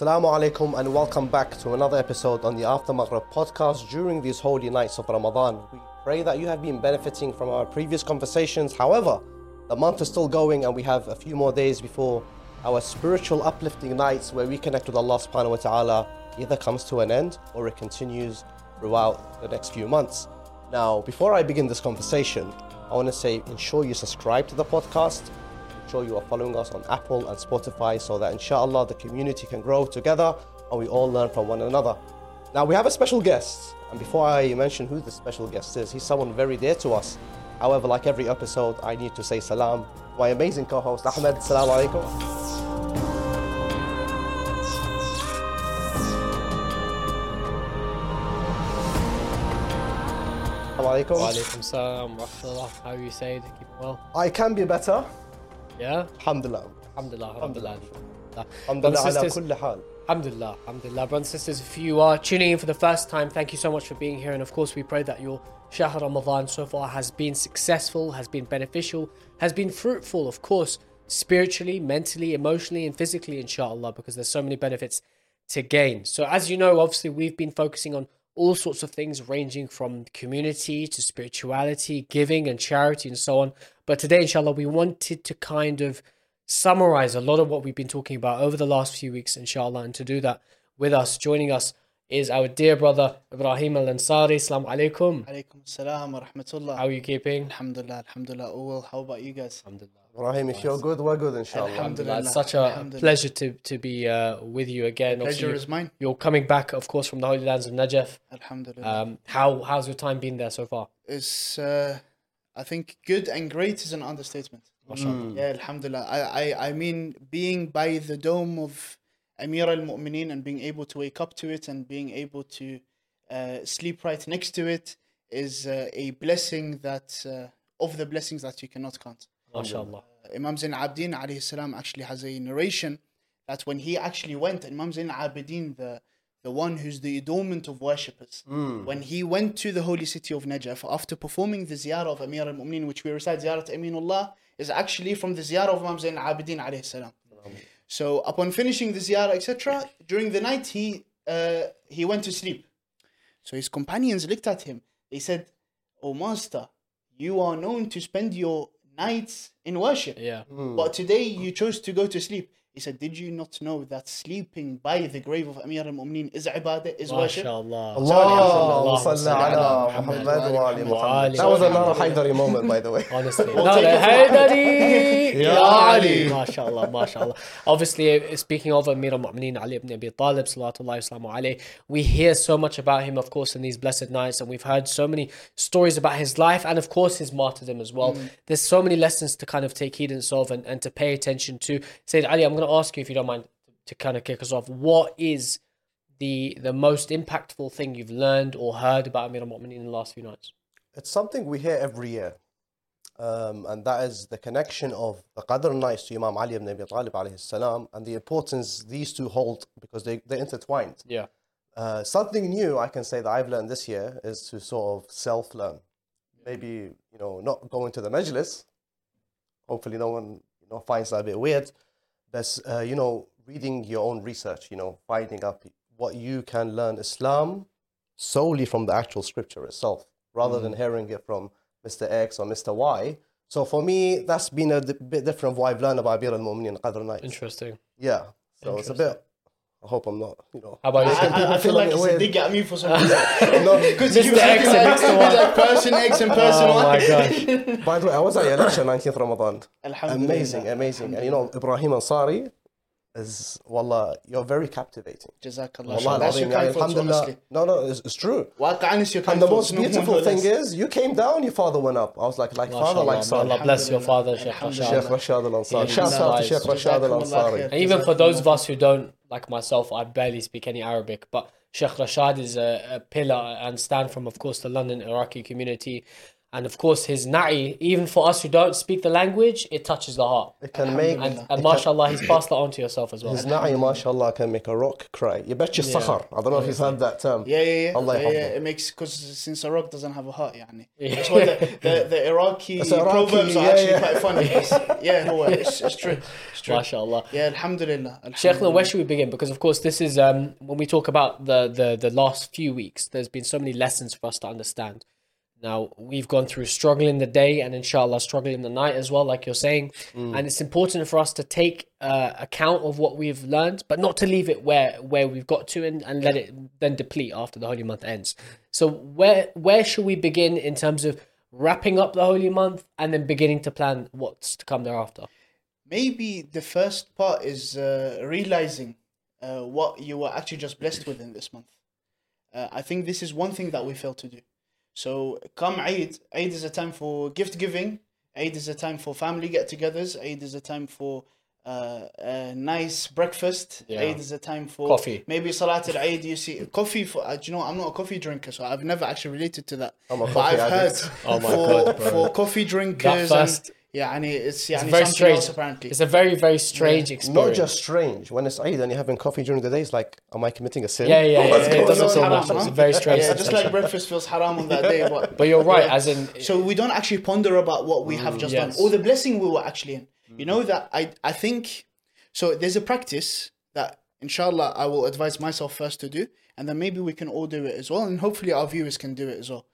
Assalamu alaikum and welcome back to another episode on the After Maghrib podcast during these holy nights of Ramadan. We pray that you have been benefiting from our previous conversations. However, the month is still going and we have a few more days before our spiritual uplifting nights where we connect with Allah subhanahu wa ta'ala either comes to an end or it continues throughout the next few months. Now, before I begin this conversation, I want to say ensure you subscribe to the podcast sure you are following us on Apple and Spotify so that inshallah the community can grow together and we all learn from one another. Now we have a special guest, and before I mention who the special guest is, he's someone very dear to us. However, like every episode, I need to say salam. My amazing co-host Ahmed, salam alaikum. Walaikum salam wa rahmatullah. How are you, Said? Keep well? I can be better. Yeah? Alhamdulillah. Alhamdulillah, alhamdullah. Alhamdulillah Brothers ala and sisters, kulli hal. alhamdulillah, alhamdulillah. Brothers and sisters, if you are tuning in for the first time, thank you so much for being here. And of course, we pray that your Shahr Ramadan so far has been successful, has been beneficial, has been fruitful, of course, spiritually, mentally, emotionally, and physically, inshallah, because there's so many benefits to gain. So, as you know, obviously, we've been focusing on all sorts of things ranging from community to spirituality, giving and charity, and so on. But today, inshallah, we wanted to kind of summarize a lot of what we've been talking about over the last few weeks, inshallah. And to do that with us, joining us is our dear brother Ibrahim Al Ansari. Assalamu alaikum. Alaikum salam wa rahmatullah. How are you keeping? Alhamdulillah, alhamdulillah. Oh well, how about you guys? Alhamdulillah. Ibrahim, if you're good, we're good, inshallah. Alhamdulillah. It's such a pleasure to, to be uh, with you again. Obviously, Pleasure you- is mine. You're coming back, of course, from the holy lands of Najaf. Alhamdulillah. Um, how how's your time been there so far? it's uh, I think good and great is an understatement. MashaAllah. Yeah, alhamdulillah. I, I, I mean, being by the dome of Amir al Mu'mineen and being able to wake up to it and being able to uh, sleep right next to it is uh, a blessing that, uh, of the blessings that you cannot count. MashaAllah. Imam Zain Abidin alayhi salam actually has a narration that when he actually went, Imam Zain Abidin, the the one who's the adornment of worshippers, when he went to the holy city of Najaf after performing the ziyarah of Amir al Mu'mineen, which we recite ziyarat Aminullah, is actually from the ziyarah of Imam Zain Abidin alayhi salam. So upon finishing the ziyarah, etc., during the night he uh, he went to sleep. So his companions looked at him. They said, "O master, you are known to spend your nights in worship, Yeah. but today you chose to go to sleep." He said, "Did you not know that sleeping by the grave of Amir al-Mu'mineen is ibadah, is worship?" MashaAllah. Allah Salli salli ala ala Muhammad Muhammad wa ali wa Muhammad. ali That was another Haidari moment, by the way. Honestly, We'll no, take no, it from- Haydari, Ya Ya Ali, Ali. mashallah, mashallah. Obviously, uh, speaking of Amir al-Mu'mineen Ali ibn Abi Talib, sallallahu salamu alayhi, we hear so much about him, of course, in these blessed nights, and we've heard so many stories about his life and, of course, his martyrdom as well. There's so many lessons to kind of take heedance of and, and to pay attention to. Sayyid Ali, I'm going to ask you, if you don't mind, to kind of kick us off. What is the the most impactful thing you've learned or heard about Amir al-Mu'mineen in the last few nights? It's something we hear every year. Um, and that is the connection of the Qadr nights to Imam Ali ibn Abi Talib alayhi salam and the importance these two hold because they, they're intertwined. Yeah. Uh, something new I can say that I've learned this year is to sort of self learn. Maybe, you know, not going to the majlis. Hopefully, no one you know, finds that a bit weird. But, uh, you know, reading your own research, you know, finding up what you can learn Islam solely from the actual scripture itself rather than hearing it from Mr. X or Mr. Y. So for me, that's been a bit different of what I've learned about Amir al Mu'mineen Qadr nights. Interesting. Yeah. So it's a bit, I hope I'm not, you know. How about you? I, I, I feel feel like a bit it's a dig at me for some reason. No, Because Mr. you was X and like, Mr. Like person X and person Oh Y. my gosh. By the way, I was at your lecture 19th Ramadan. Amazing, amazing. And you know, Ibrahim Ansari is, wallah, you're very captivating. Jazakallah. Wallah, That's your kind yani, thoughts, honestly. No, no, it's, it's true. Waqa'an is your And the most beautiful thing is, you came down, your father went up. I was like, like father, like son. Allah bless your father, Sheikh Rashad. Sheikh Rashad Al Ansari. Shout out to. Sheikh Rashad Al Ansari. And even for those of us who don't, like myself, I barely speak any Arabic, but Sheikh Rashad is a, a pillar and stand from, of course, the London Iraqi community. And of course, his na'i, even for us who don't speak the language, it touches the heart. It can make. And, and mashallah, he's passed that on to yourself as well. His na'i, mashallah, can make a rock cry. You bet your yeah. sakhar. I don't know if you've heard that term. Yeah, yeah, yeah. Allah yeah, yeah. It makes, because since a rock doesn't have a heart, yani. Yeah. That's why the, the, the Iraqi, Iraqi proverbs are actually quite funny. Yeah, no, it's, it's true. It's true. Mashallah. Yeah, alhamdulillah. alhamdulillah. Sheikh, where should we begin? Because, of course, this is um, when we talk about the, the, the last few weeks, there's been so many lessons for us to understand. Now we've gone through struggling the day and inshallah struggling the night as well, like you're saying. And it's important for us to take uh, account of what we've learned, but not to leave it where where we've got to and, and let it then deplete after the holy month ends. So where where should we begin in terms of wrapping up the holy month and then beginning to plan what's to come thereafter? maybe the first part is uh, realizing uh, what you were actually just blessed with in this month. Uh, I think this is one thing that we fail to do. So come Eid, Eid is a time for gift giving. Eid is a time for family get-togethers. Eid is a time for uh, a nice breakfast. Yeah. Eid is a time for Coffee. Maybe Salat al-Eid. You see coffee for. Uh, do you know? I'm not a coffee drinker, so I've never actually related to that. I'm a but coffee I've addict. heard Oh my for, God, for coffee drinkers. first- and, yeah, and it's yeah, It's and very something strange. else apparently. It's a very very strange experience. Not just strange. When it's Eid and you're having coffee during the day, it's like, am I committing a sin? Yeah, yeah, yeah. What's It doesn't on? so Haram, much. It's a very strange Yeah, just like breakfast feels haram on that day, but But you're right, Yeah. as in so we don't actually ponder about what we have just Mm, yes. done or the blessing we were actually in. You know that I I think so. There's a practice that inshallah I will advise myself first to do, and then maybe we can all do it as well, and hopefully our viewers can do it as well.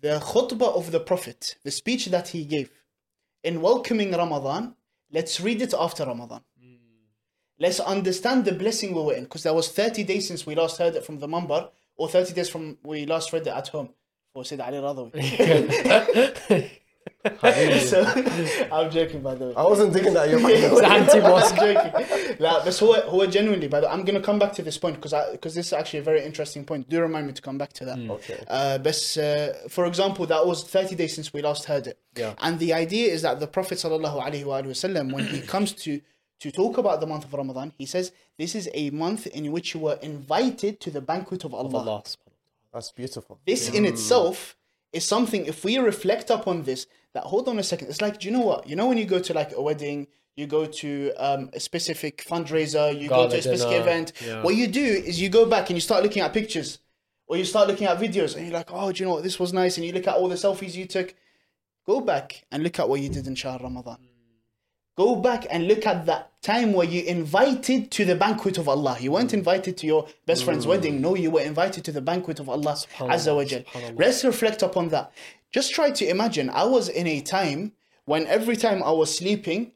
The khutbah of the Prophet, the speech that he gave in welcoming Ramadan. Let's read it after Ramadan. Hmm. Let's understand the blessing we were in, because there was 30 days since we last heard it from the Mambar, or 30 days from we last read it at home for Sayyid Ali Radhawi. so, I'm joking by the way. I wasn't thinking that you're anti mosque. joking. Like, but so who are genuinely by the way, I'm gonna come back to this point because because this is actually a very interesting point. Do remind me to come back to that. Mm. Okay. Uh, but uh, for example, that was 30 days since we last heard it. Yeah. And the idea is that the Prophet sallallahu alaihi wasallam, when he comes to to talk about the month of Ramadan, he says this is a month in which you were invited to the banquet of Allah. Allah. That's beautiful. This yeah. in mm. itself is something. If we reflect upon this, that hold on a second. It's like, do you know what? You know when you go to like a wedding, you go to um, a specific fundraiser, you go to a specific dinner, event. yeah. What you do is you go back and you start looking at pictures, or you start looking at videos, and you're like, oh, do you know what? This was nice, and you look at all the selfies you took. Go back and look at what you did in Shahr Ramadan. Go back and look at that time where you invited to the banquet of Allah. You weren't mm. invited to your best friend's mm. wedding. No, you were invited to the banquet of Allah Azza wa Jal. Let's reflect upon that. Just try to imagine. I was in a time when every time I was sleeping,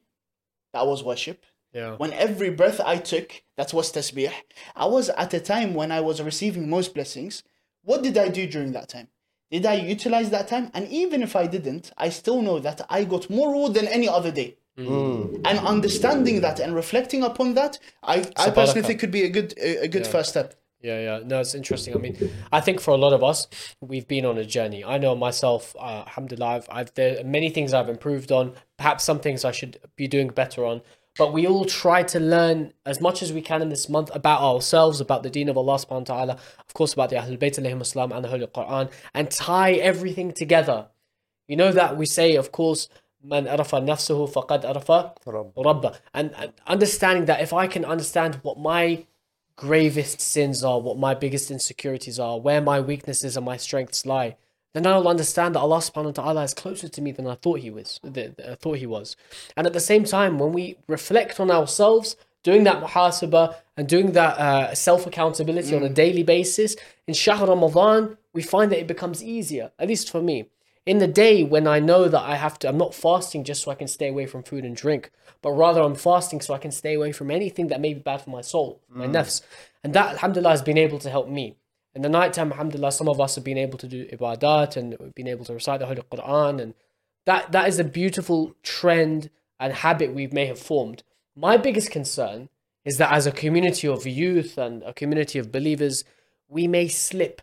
that was worship. Yeah. When every breath I took, that was tasbih. I was at a time when I was receiving most blessings. What did I do during that time? Did I utilize that time? And even if I didn't, I still know that I got more reward than any other day. And understanding that and reflecting upon that, I, I personally think could be a good a, a good first step. Yeah, yeah. No, it's interesting. I mean, I think for a lot of us, we've been on a journey. I know myself, uh, alhamdulillah, I've, I've, there are many things I've improved on, perhaps some things I should be doing better on. But we all try to learn as much as we can in this month about ourselves, about the deen of Allah subhanahu wa ta'ala, of course, about the Ahlul Bayt and the Holy Quran, and tie everything together. You know that we say, of course, man arafa nafsuhu faqad arafa. Rabbah. And, and understanding that if I can understand what my gravest sins are, what my biggest insecurities are, where my weaknesses and my strengths lie, then I'll understand that Allah subhanahu wa ta'ala is closer to me than I thought he was. I thought he was. And at the same time, when we reflect on ourselves, doing that muhasabah and doing that uh, self accountability on a daily basis, in Shahr Ramadan, we find that it becomes easier, at least for me in the day when I know that I have to, I'm not fasting just so I can stay away from food and drink, but rather I'm fasting so I can stay away from anything that may be bad for my soul, my mm. nafs. And that, alhamdulillah, has been able to help me. In the nighttime, alhamdulillah, some of us have been able to do ibadat and been able to recite the Holy Quran. And that, that is a beautiful trend and habit we may have formed. My biggest concern is that as a community of youth and a community of believers, we may slip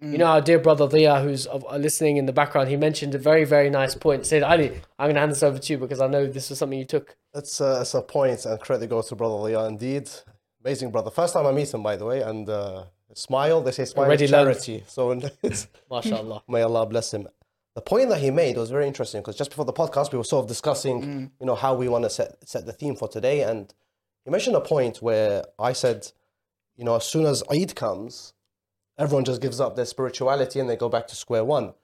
you know, our dear brother Dia, who's uh, listening in the background, he mentioned a very, very nice point. Said, Ali, I'm going to hand this over to you because I know this was something you took. It's a, it's a point, and credit goes to Brother Leah. Indeed, amazing brother. First time I meet him, by the way, and uh, smile. They say smile Already learned. charity. So it's, MashaAllah. may Allah bless him. the point that he made was very interesting because just before the podcast we were sort of discussing, Mm. you know, how we want to set set the theme for today, and he mentioned a point where I said, you know, as soon as Eid comes, everyone just gives up their spirituality and they go back to square one.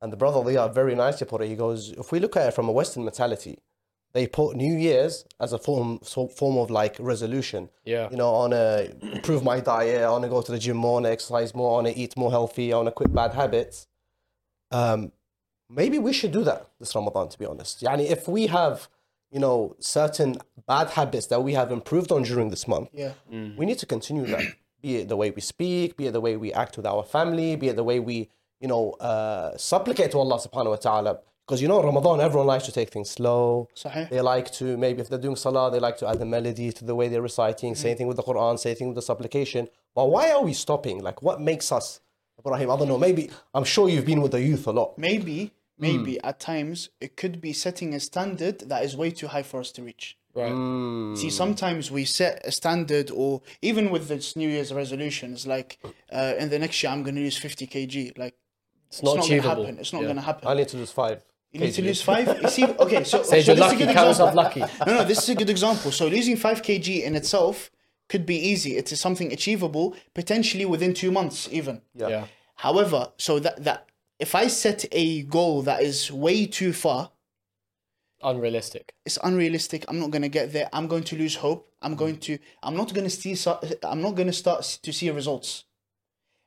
And the brother Riyad very nicely put it. He goes, if we look at it from a Western mentality, they put New Year's as a form so- form of like resolution. Yeah. You know, I want to improve my diet. I want to go to the gym more. I want to exercise more. I want to eat more healthy. I want to quit bad habits. Um, maybe we should do that this Ramadan. To be honest, yani if we have, you know, certain bad habits that we have improved on during this month, Yeah. we need to continue that be it the way we speak, be it the way we act with our family, be it the way we, you know, uh, supplicate to Allah Subhanahu wa Taala. Because you know, Ramadan, everyone likes to take things slow. صحيح. They like to maybe if they're doing salah, they like to add a melody to the way they're reciting. Same thing with the Quran. Same thing with the supplication. But why are we stopping? Like, what makes us, Ibrahim? I don't know. Maybe I'm sure you've been with the youth a lot. Maybe, maybe at times it could be setting a standard that is way too high for us to reach. Right. Hmm. See, sometimes we set a standard, or even with this New Year's resolutions, like uh, in the next year I'm going to lose 50 kg. Like it's, not not, going to achievable. happen. It's not Yeah. going to happen. I need to lose five. You need to lose five. You see, okay, so, Say so you're this is a lucky. good Count example. lucky. No, no, this is a good example. So losing five kg in itself could be easy. It is something achievable, potentially within two months, even. Yeah. Yeah. However, so that that if I set a goal that is way too far, unrealistic. It's unrealistic. I'm not going to get there. I'm going to lose hope. I'm going to. I'm not going to see. I'm not going to start to see results.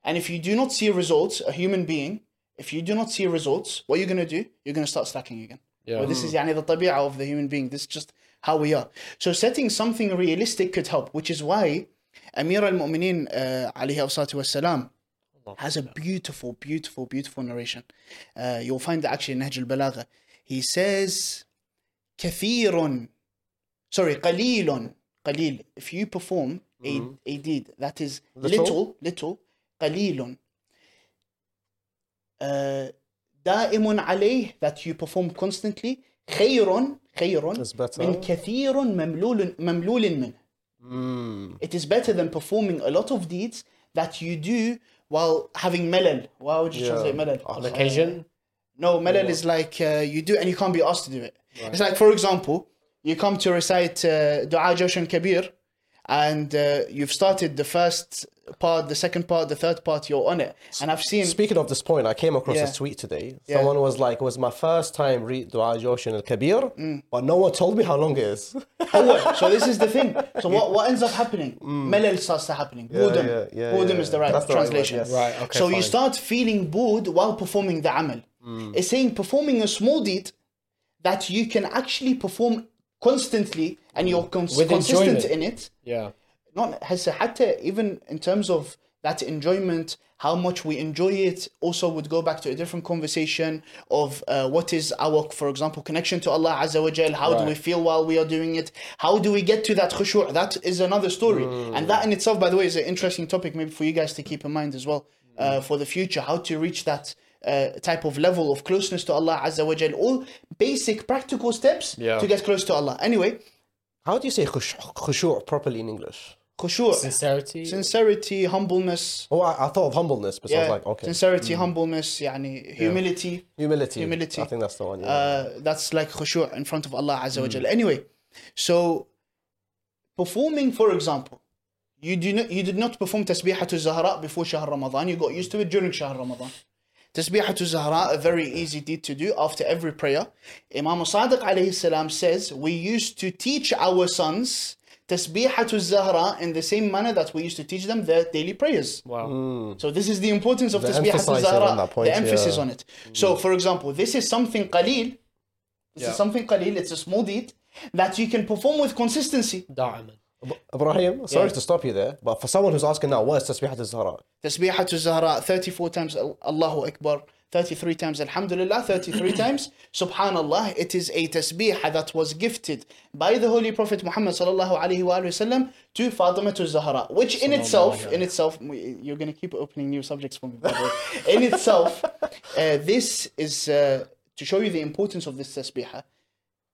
And if you do not see results, a human being, if you do not see results, what you're going to do? You're going to start slacking again. Yeah. Well, this is yani, the tabi'ah of the human being. This is just how we are. So setting something realistic could help, which is why Amir al-Mu'minin, uh, والسلام, has a beautiful, beautiful, beautiful narration. Uh, you'll find it actually in Nahj al-Balagha. He says, كثير, sorry, قليل, قليل. If you perform a, a deed that is Little. little, little, قليل, uh, دائم عليه that you perform constantly خير خير It's better. من كثير مملول مملول منه Mm. it is better than performing a lot of deeds that you do while having melal. Why would you Yeah. translate melal? On occasion. No, melal is like uh, you do and you can't be asked to do it. It's like, for example, you come to recite uh, Dua Joshan Kabir and uh, you've started the first part, the second part, the third part, you're on it. And I've seen. Speaking of this point, I came across Yeah. a tweet today. Yeah. Someone was like, "It was my first time read Dua Joshan al Kabir, Mm. but no one told me how long it is." so this is the thing. So what, what ends up happening? Melal starts to happening. Boredom. Mm. yeah, yeah, Boredom yeah. is the right That's the right word, translation. yes. Right, okay, So you start feeling bored while performing the amal. Mm. It's saying performing a small deed that you can actually perform constantly and you're cons- With consistent enjoyment. in it. Yeah. Not هسه حتى even in terms of that enjoyment, how much we enjoy it, also would go back to a different conversation of uh, what is our, for example, connection to Allah Azza wa Jal. How do Right. we feel while we are doing it? How do we get to that khushu'? That is another story. And that in itself, by the way, is an interesting topic maybe for you guys to keep in mind as well uh, for the future. How to reach that uh, type of level of closeness to Allah Azza wa Jal. All basic practical steps yeah. to get close to Allah. Anyway. How do you say khushu' properly in English? Khushu' Sincerity. Sincerity, humbleness. Oh, I, I thought of humbleness, but yeah. I was like, okay. Sincerity, mm. humbleness, yani, humility. Yeah. Humility. Humility. I think that's the one. Yeah. Uh, that's like khushu' in front of Allah Azza wa mm. Jal. Mm. Anyway, so performing, for example, you, do not, you did not perform Tasbihatul Zahra before Shahr Ramadan. You got used to it during Shahr Ramadan. Tasbihat Zahra, a very easy deed to do after every prayer. Imam Sadiq alayhi salam says, we used to teach our sons Tasbihat Zahra in the same manner that we used to teach them their daily prayers. Wow. Mm. So this is the importance of the Zahra, point, the emphasis yeah. on it. Hmm. So for example, this is something qaleel. This yeah. is something qaleel, it's a small deed that you can perform with consistency. Ibrahim, sorry yeah. to stop you there, but for someone who's asking now, what is Tasbihat al-Zahra? Tasbihat al-Zahra 34 times Al- Allahu Akbar, 33 times Alhamdulillah, 33 times Subhanallah. It is a tasbih that was gifted by the Holy Prophet Muhammad sallallahu alaihi wasallam to Fatima al-Zahra, which in itself, in itself, you're going to keep opening new subjects for me, by the way. In itself, uh, this is uh, to show you the importance of this tasbih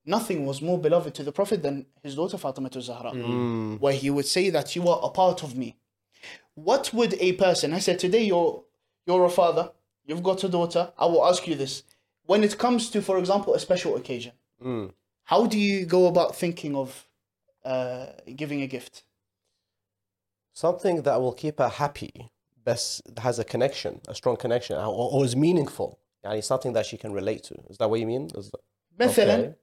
Nothing was more beloved to the Prophet than his daughter Fatima al-Zahra, where he would say that you are a part of me what would a person I said today you're you're a father, you've got a daughter, I will ask you this. when it comes to, for example, a special occasion, how do you go about thinking of uh, giving a gift? Something that will keep her happy, best has a connection, a strong connection, or, or is meaningful. Yani something that she can relate to. Is that what you mean? Is that, مثلا Okay.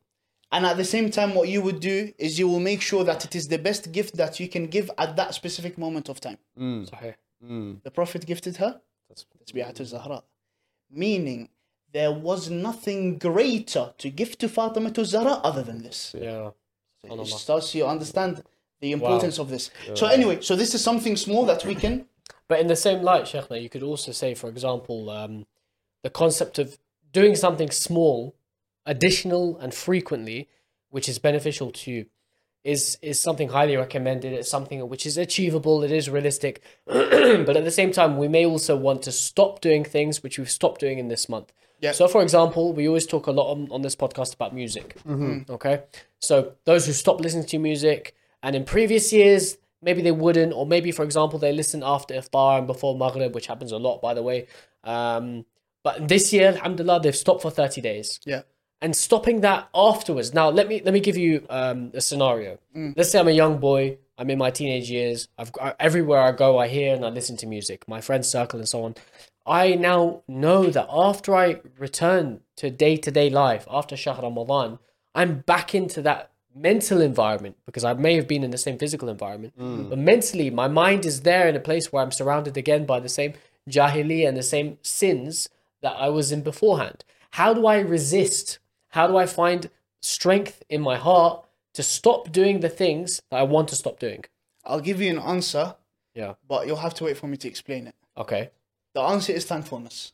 And at the same time, what you would do is you will make sure that it is the best gift that you can give at that specific moment of time. Mm. Mm. The Prophet gifted her Zahra, meaning there was nothing greater to give to Fatima to Zahra other than this. Yeah. So it starts you understand the importance wow. of this. Yeah. So anyway, so this is something small that we can. But in the same light, Sheikh, you could also say, for example, um, the concept of doing something small additional, and frequently, which is beneficial to you, is is something highly recommended. It's something which is achievable. It is realistic, but at the same time, we may also want to stop doing things which we've stopped doing in this month. Yeah. So, for example, we always talk a lot on, on this podcast about music. Okay. So those who stop listening to music, and in previous years, maybe they wouldn't, or maybe, for example, they listen after iftar and before maghrib, which happens a lot, by the way. Um, but this year, alhamdulillah, they've stopped for 30 days. yeah And stopping that afterwards. Now, let me let me give you um, a scenario. Let's say I'm a young boy. I'm in my teenage years. I've everywhere I go, I hear and I listen to music. My friend circle and so on. I now know that after I return to day to day life after Shahr Ramadan, I'm back into that mental environment because I may have been in the same physical environment, but mentally, my mind is there in a place where I'm surrounded again by the same jahili and the same sins that I was in beforehand. How do I resist? How do I find strength in my heart to stop doing the things that I want to stop doing? I'll give you an answer Yeah. but you'll have to wait for me to explain it Okay. the answer is thankfulness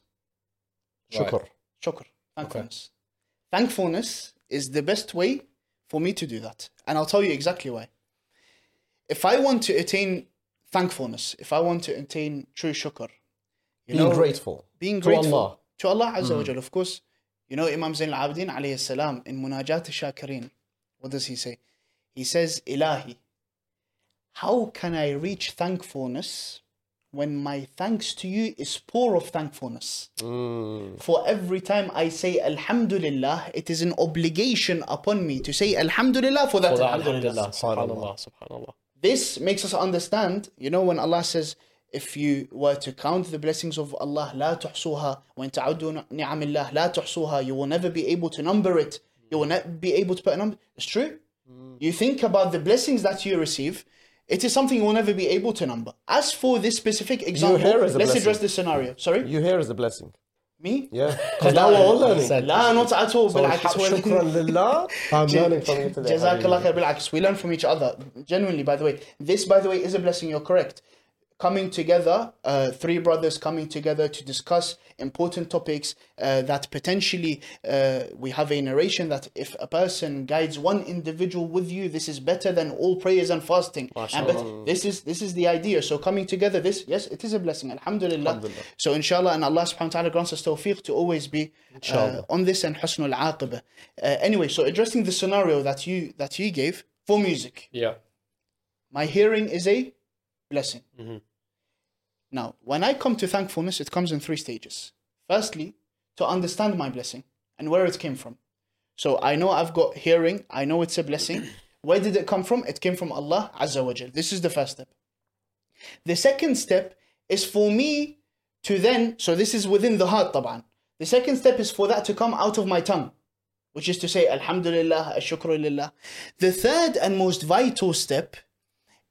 Shukr. Shukr. Thankfulness. Thankfulness is the best way for me to do that. And I'll tell you exactly why. If I want to attain thankfulness, if I want to attain true shukr, you Being know, grateful. being to grateful Allah. to Allah Azza wa mm. Jal, of course. You know, Imam Zain al Abidin alayhi salam in Munajat al Shakirin, what does he say? He says, Ilahi, how can I reach thankfulness when my thanks to you is poor of thankfulness? Mm. For every time I say Alhamdulillah, it is an obligation upon me to say Alhamdulillah for that. Well, Alhamdulillah. alhamdulillah. Subhanallah. Subhanallah. This makes us understand, you know, when Allah says, if you were to count the blessings of Allah, لا تحصوها, وإن تعدوا نعم الله لا تحصوها, you will never be able to number it. You will not be able to put a number. It's true. You think about the blessings that you receive, it is something you will never be able to number. As for this specific example, here is a let's blessing. address this scenario. Sorry? You here is the blessing. Me? Yeah. Because now we're all learning. Said- لا not at all So, بالعكس هو- shukran lillah. I'm learning from you today. جزاك الله حبيبي. خير بالعكس we learn from each other genuinely by the way this by the way is a blessing you're correct coming together uh, three brothers coming together to discuss important topics uh, that potentially uh, we have a narration that if a person guides one individual with you this is better than all prayers and fasting. And but this is this is the idea. So coming together this yes it is a blessing. Alhamdulillah, Alhamdulillah. so inshallah and Allah subhanahu wa ta'ala grants us tawfiq to always be uh, on this and husnul aqibah. Uh, anyway, so addressing the scenario that you that you gave for music, Yeah. my hearing is a blessing. Mm-hmm. Now, when I come to thankfulness, it comes in three stages. Firstly, to understand my blessing and where it came from. So I know I've got hearing, I know it's a blessing. Where did it come from? It came from Allah Azza wa Jal. This is the first step. The second step is for me to then, so this is within the heart, taban. The second step is for that to come out of my tongue, which is to say, Alhamdulillah, Ashukrulillah. The third and most vital step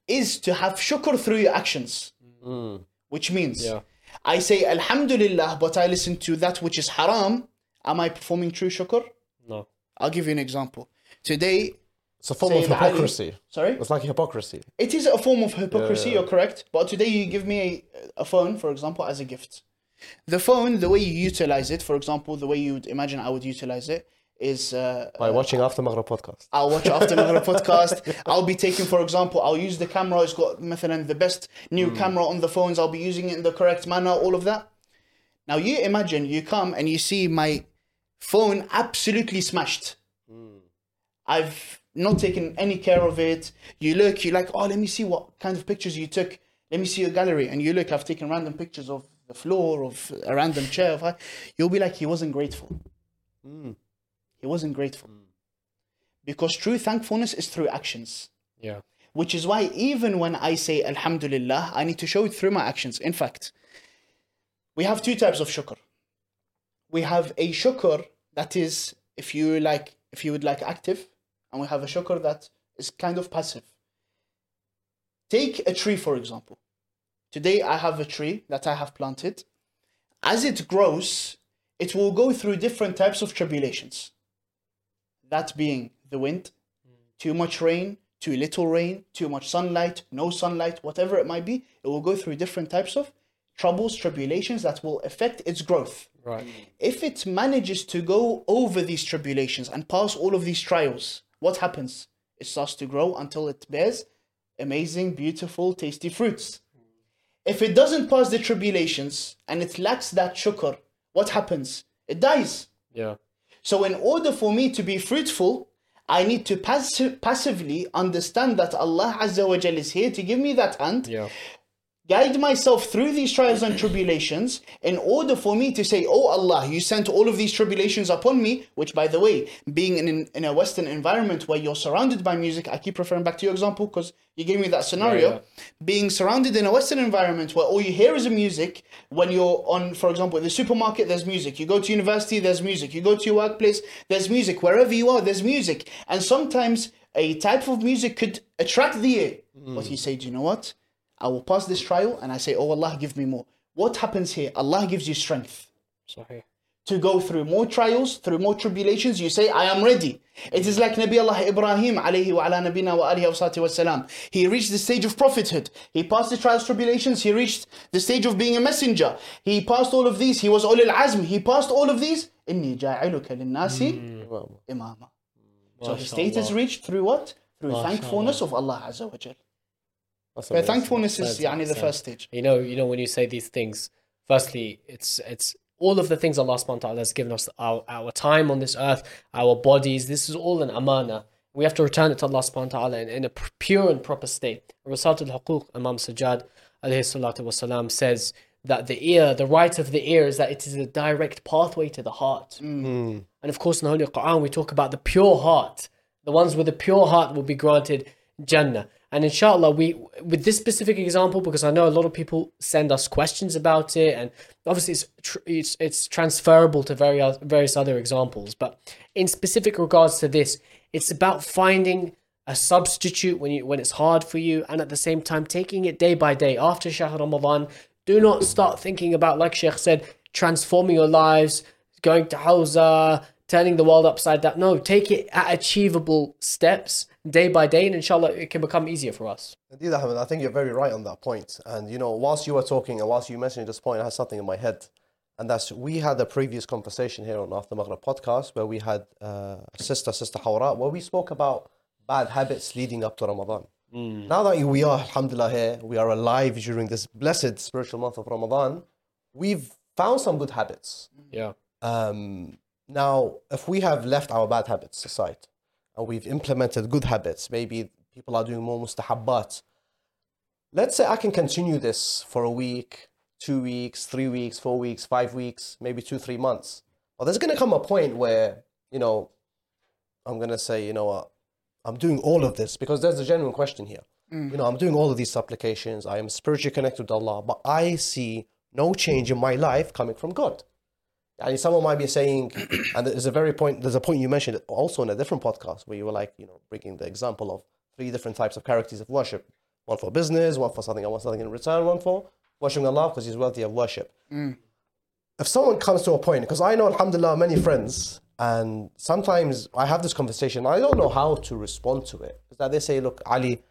is to have shukr through your actions, mm. which means Yeah. I say Alhamdulillah, but I listen to that which is haram. Am I performing true shukr? No. I'll give you an example. Today, It's a form of Sayyid Ali- hypocrisy. sorry? It's like hypocrisy. It is a form of hypocrisy, you're correct. But today you give me a, a phone, for example, as a gift. The phone, the way you utilize it, for example, the way you would imagine I would utilize it is uh, by uh, watching uh, after Maghrib podcast. I'll watch after Maghrib podcast. I'll be taking, for example, I'll use the camera. It's got مثلا, the best new mm. camera on the phones. I'll be using it in the correct manner. All of that. Now you imagine you come and you see my phone absolutely smashed. Mm. I've not taken any care of it. You look, you're like, oh, let me see what kind of pictures you took. Let me see your gallery. And you look, I've taken random pictures of the floor, of a random chair. You'll be like, he wasn't grateful. Mm. He wasn't grateful. Mm. Because true thankfulness is through actions. Yeah. Which is why even when I say Alhamdulillah, I need to show it through my actions. In fact, we have two types of shukr. We have a shukr that is, if you like, if you would like active, and we have a shukr that is kind of passive. Take a tree, for example. Today I have a tree that I have planted. As it grows, it will go through different types of tribulations. That being the wind, too much rain, too little rain, too much sunlight, no sunlight, whatever it might be, it will go through different types of troubles, tribulations that will affect its growth. Right. If it manages to go over these tribulations and pass all of these trials, what happens? It starts to grow until it bears amazing, beautiful, tasty fruits. If it doesn't pass the tribulations and it lacks that shukr, what happens? It dies. Yeah. So, in order for me to be fruitful, I need to passi- passively understand that Allah Azza wa is here to give me that hand, Yeah. Guide myself through these trials and tribulations in order for me to say, Oh Allah, you sent all of these tribulations upon me. Which, by the way, being in, in a Western environment where you're surrounded by music, I keep referring back to your example because you gave me that scenario. Yeah, Being surrounded in a Western environment where all you hear is music, when you're on, for example, the supermarket, there's music. You go to university, there's music. You go to your workplace, there's music. Wherever you are, there's music. And sometimes a type of music could attract the ear. Mm. But you say, do you know what? I will pass this trial and I say, Oh Allah, give me more. What happens here? Allah gives you strength to go through more trials, through more tribulations. You say, I am ready. It is like Nabi Allah Ibrahim alayhi wa ala nabina wa alihi wa salatu wa salam. He reached the stage of prophethood. He passed the trials, tribulations. He reached the stage of being a messenger. He passed all of these. He was ulil azm. He passed all of these. Inni ja'iluka linnasi imama. So his state is reached through what? Through thankfulness of Allah Azza wa Jal. That's But thankfulness is yani, the first stage. You know, you know when you say these things, firstly, it's it's all of the things Allah subhanahu wa ta'ala has given us, our, our time on this earth, our bodies, this is all an amana. We have to return it to Allah subhanahu wa ta'ala in, in a pure and proper state. Risalat al-Huquq, Imam Sajjad alayhi wasalam, says that the ear, the right of the ear is that it is a direct pathway to the heart. Mm. Mm. And of course, in the Holy Quran, we talk about the pure heart. The ones with a pure heart will be granted Jannah. And inshallah, we with this specific example, because I know a lot of people send us questions about it, and obviously it's tr- it's, it's transferable to various various other examples. But in specific regards to this, it's about finding a substitute when you when it's hard for you, and at the same time taking it day by day after Shahr Ramadan. Do not start thinking about, like Sheikh said, transforming your lives, going to Hawza, turning the world upside down. No, take it at achievable steps, day by day, and inshallah, it can become easier for us. Indeed, Ahmed, I think you're very right on that point. And you know, whilst you were talking and whilst you mentioned this point, I had something in my head. And that's we had a previous conversation here on After Maghrib podcast where we had uh, sister, sister Hawra, where we spoke about bad habits leading up to Ramadan. Now that we are, alhamdulillah, here, we are alive during this blessed spiritual month of Ramadan, we've found some good habits. Yeah. Um, now, if we have left our bad habits aside and we've implemented good habits, maybe people are doing more mustahabbat. Let's say I can continue this for a week, two weeks, three weeks, four weeks, five weeks, maybe two, three months. But there's going to come a point where, you know, I'm going to say, you know what, I'm doing all of this because there's a genuine question here. Mm. You know, I'm doing all of these supplications. I am spiritually connected to Allah, but I see no change in my life coming from God. And someone might be saying, and there's a very point, there's a point you mentioned also in a different podcast where you were like, you know, bringing the example of three different types of characters of worship one for business, one for something I want something in return, one for worshiping Allah because He's worthy of worship. Mm. If someone comes to a point, because I know, Alhamdulillah, many friends, and sometimes I have this conversation, I don't know how to respond to it. Is that they say, look, Ali,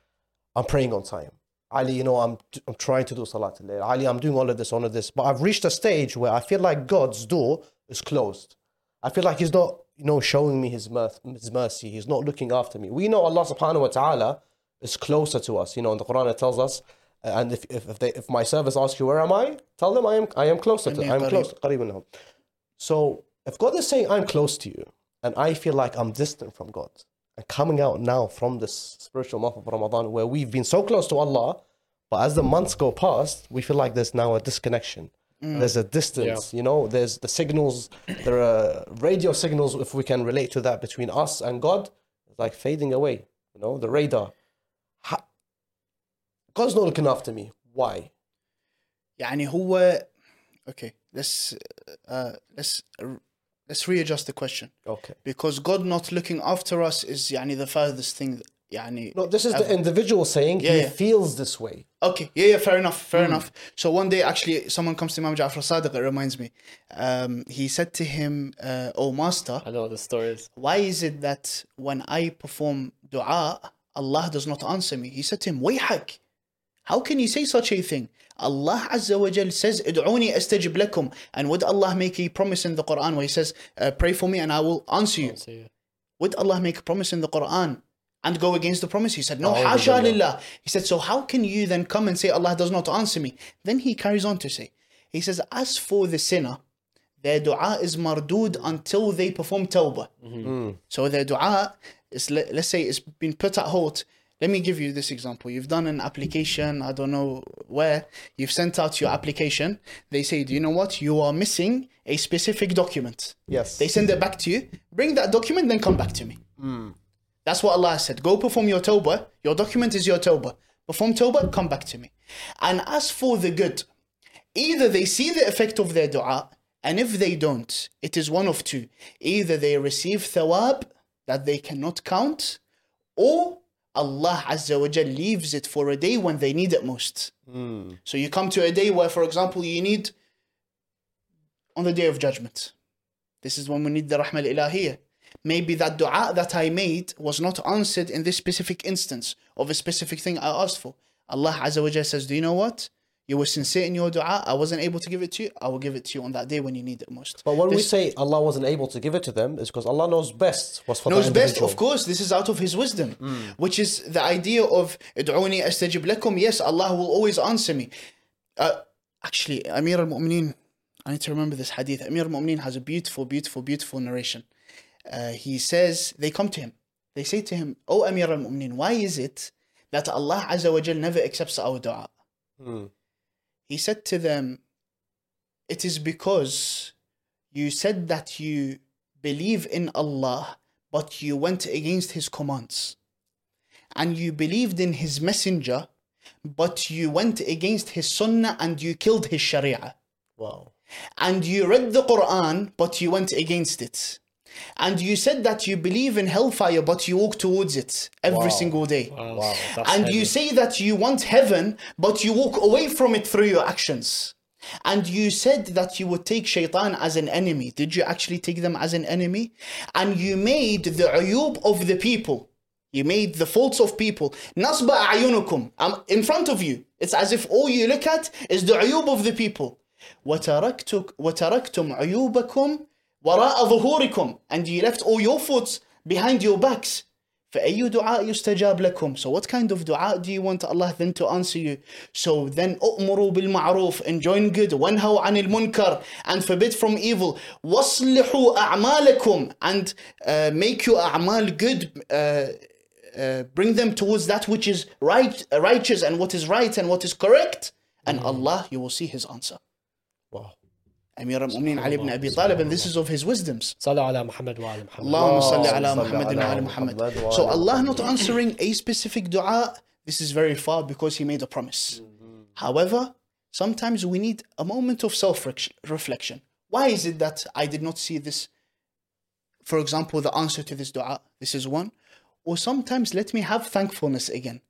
I'm praying on time. Ali, you know, I'm, I'm trying to do Salat al Ali, I'm doing all of this, all of this. But I've reached a stage where I feel like God's door is closed. I feel like He's not, you know, showing me His, mer- his mercy. He's not looking after me. We know Allah subhanahu wa ta'ala is closer to us. You know, in the Quran it tells us, uh, and if, if, if, they, if my servants ask you, where am I? Tell them I am, I am closer to I am close. So if God is saying, I'm close to you, and I feel like I'm distant from God, coming out now from this spiritual month of Ramadan where we've been so close to Allah, but as the months go past, we feel like there's now a disconnection. There's a distance, you know. There's the signals. There are radio signals, if we can relate to that, between us and God, it's like fading away. You know, the radar. Ha- God's not looking after me. Why? يعني هو okay let's uh, let's let's readjust the question Okay. because God not looking after us is يعني the furthest thing that- يعني No, this is the individual saying Yeah, he yeah. feels this way. Okay, yeah, yeah, fair enough, fair enough. So one day, actually, someone comes to Imam Ja'far Sadiq, it reminds me. Um, he said to him, uh, Oh, Master, I know what the story is. why is it that when I perform dua, Allah does not answer me? He said to him, Wayhak, how can you say such a thing? Allah Azza wa Jal says, Id'uni astajib lakum. And would Allah make a promise in the Quran where He says, uh, Pray for me and I will answer you? So, yeah. Would Allah make a promise in the Quran and go against the promise? He said, No, hasha lillah. He said, So how can you then come and say Allah does not answer me? Then he carries on to say, He says, As for the sinner, their dua is mardud until they perform tawbah. So their dua is, let, let's say, it's been put at halt. Let me give you this example. You've done an application, I don't know where, you've sent out your application. They say, Do you know what? You are missing a specific document. Yes. They send it back to you. Bring that document, then come back to me. Hmm. That's what Allah said. Go perform your tawbah. Your document is your tawbah. Perform tawbah, come back to me. And as for the good, either they see the effect of their dua, and if they don't, it is one of two. Either they receive thawab that they cannot count, or Allah Azza wa Jal leaves it for a day when they need it most. Hmm. So you come to a day where, for example, you need on the day of judgment. This is when we need the rahmah ilahiyah. Maybe that dua that I made was not answered in this specific instance of a specific thing I asked for. Allah Azza wa Jalla says, Do you know what? You were sincere in your dua. I wasn't able to give it to you. I will give it to you on that day when you need it most. But when we say Allah wasn't able to give it to them, it's because Allah knows best what's for knows best, of course. This is out of His wisdom, which is the idea of "Id'uni astajib lakum." Yes, Allah will always answer me. Uh, actually, Amir al-Mu'mineen, I need to remember this hadith. Amir al-Mu'mineen has a beautiful, beautiful, beautiful narration. Uh, he says they come to him. They say to him, "O Amir al-Mu'mineen, why is it that Allah Azza wa Jal never accepts our dua?" He said to them, It is because you said that you believe in Allah, but you went against His commands. And you believed in His messenger, but you went against His sunnah and you killed His sharia. Wow. And you read the Quran, but you went against it. And you said that you believe in hellfire, but you walk towards it every Wow. single day. Wow. Wow. That's And heavy. you say that you want heaven, but you walk away from it through your actions. And you said that you would take shaitan as an enemy. Did you actually take them as an enemy? And you made the ayub of the people. You made the faults of people. Nasba a'yunukum. Um, in front of you. It's as if all you look at is the ayub of the people. وتركتك وتركتم عيوبكم وراء ظهوركم. And you left all your faults behind your backs. فأي دعاء يستجاب لكم So what kind of dua do you want Allah then to answer you? So then أؤمروا بالمعروف enjoin good وانهوا عن المنكر and forbid from evil واصلحوا أعمالكم and uh, make your أعمال good uh, uh, bring them towards that which is right, righteous and what is right and what is correct and Allah you will see his answer Wow. Amir al-Mu'mineen Ali ibn Abi Talib and this is of his wisdoms صلوا على محمد وعلى محمد. اللهم صل اللهم على صل محمد على وعلى محمد محمد. وعلى So Allah محمد. not answering a specific dua, this is very far because He made a promise. However, sometimes we need a moment of self reflection. Why is it that I did not see this? For example, the answer to this dua, this is one. Or sometimes let me have thankfulness again.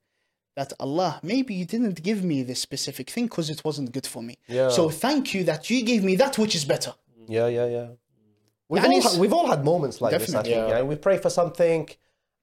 that Allah, maybe you didn't give me this specific thing because it wasn't good for me. Yeah. So thank you that you gave me that which is better. Yeah, yeah, yeah. We've, all had, we've all had moments like this, actually. Yeah. yeah. we pray for something,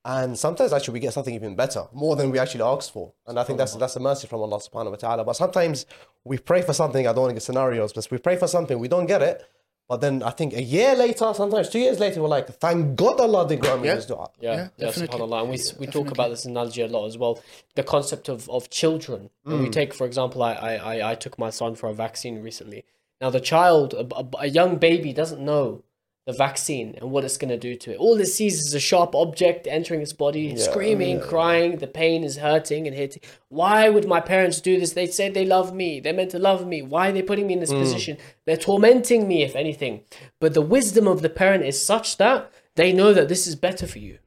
and sometimes actually we get something even better, more than we actually asked for. And I think that's that's a mercy from Allah subhanahu wa ta'ala. But sometimes we pray for something, I don't want to get scenarios, but we pray for something, we don't get it. But then I think a year later, sometimes two years later, we're like, thank God Allah did grant me Yeah. this dua. Yeah, Yeah, yeah, definitely. subhanAllah. And we, we talk about this analogy a lot as well. The concept of, of children. When we mm. take, for example, I, I, I, I took my son for a vaccine recently. Now, the child, a, a, a young baby, doesn't know the vaccine and what it's going to do to it. All it sees is a sharp object entering its body, screaming, mm. crying, the pain is hurting and hitting. Why would my parents do this? They said they love me. They're meant to love me. Why are they putting me in this mm. position? They're tormenting me, if anything. But the wisdom of the parent is such that they know that this is better for you.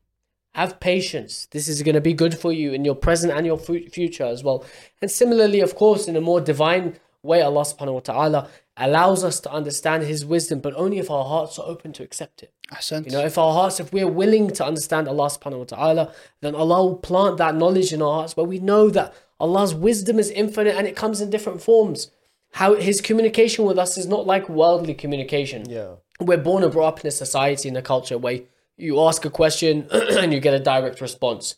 Have patience. This is going to be good for you in your present and your fu- future as well. And similarly, of course, in a more divine way, Allah subhanahu wa ta'ala allows us to understand His wisdom, but only if our hearts are open to accept it. Ahsant. You know, if our hearts, if we're willing to understand Allah subhanahu wa ta'ala, then Allah will plant that knowledge in our hearts where we know that Allah's wisdom is infinite and it comes in different forms. How His communication with us is not like worldly communication Yeah. we're born and brought up in a society in a culture where you ask a question and you get a direct response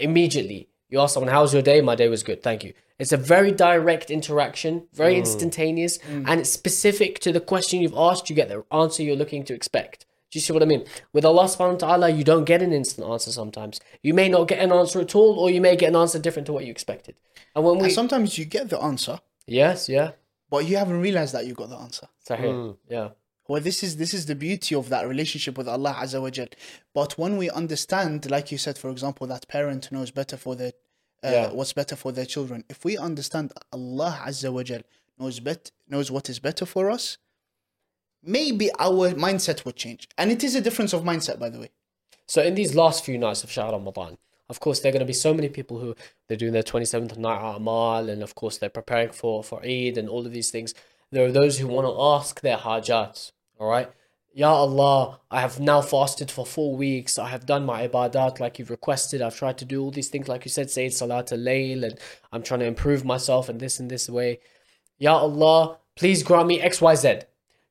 immediately. You ask someone, "How's your day?" My day was good, thank you. It's a very direct interaction, very mm. instantaneous, mm. and it's specific to the question you've asked. You get the answer you're looking to expect. Do you see what I mean? With Allah subhanahu wa ta'ala, you don't get an instant answer sometimes. You may not get an answer at all, or you may get an answer different to what you expected. And when we And sometimes you get the answer, Yes, yeah. but you haven't realized that you got the answer. Sahih. Mm. Yeah. Well, this is this is the beauty of that relationship with Allah Azza wa Jal. But when we understand, like you said, for example, that parent knows better for their uh, Yeah. what's better for their children. If we understand Allah Azza wa Jal knows bet knows what is better for us, maybe our mindset would change. And it is a difference of mindset, by the way. So in these last few nights of Shahr Ramadan, of course, there are going to be so many people who they're doing their 27th night A'mal, and of course they're preparing for for Eid and all of these things. There are those who want to ask their hajat. All right, Ya Allah, I have now fasted for four weeks. I have done my ibadat like you've requested. I've tried to do all these things like you said, Sayyid Salat al-Layl, and I'm trying to improve myself in this and this way. Ya Allah, please grant me X, Y, Z.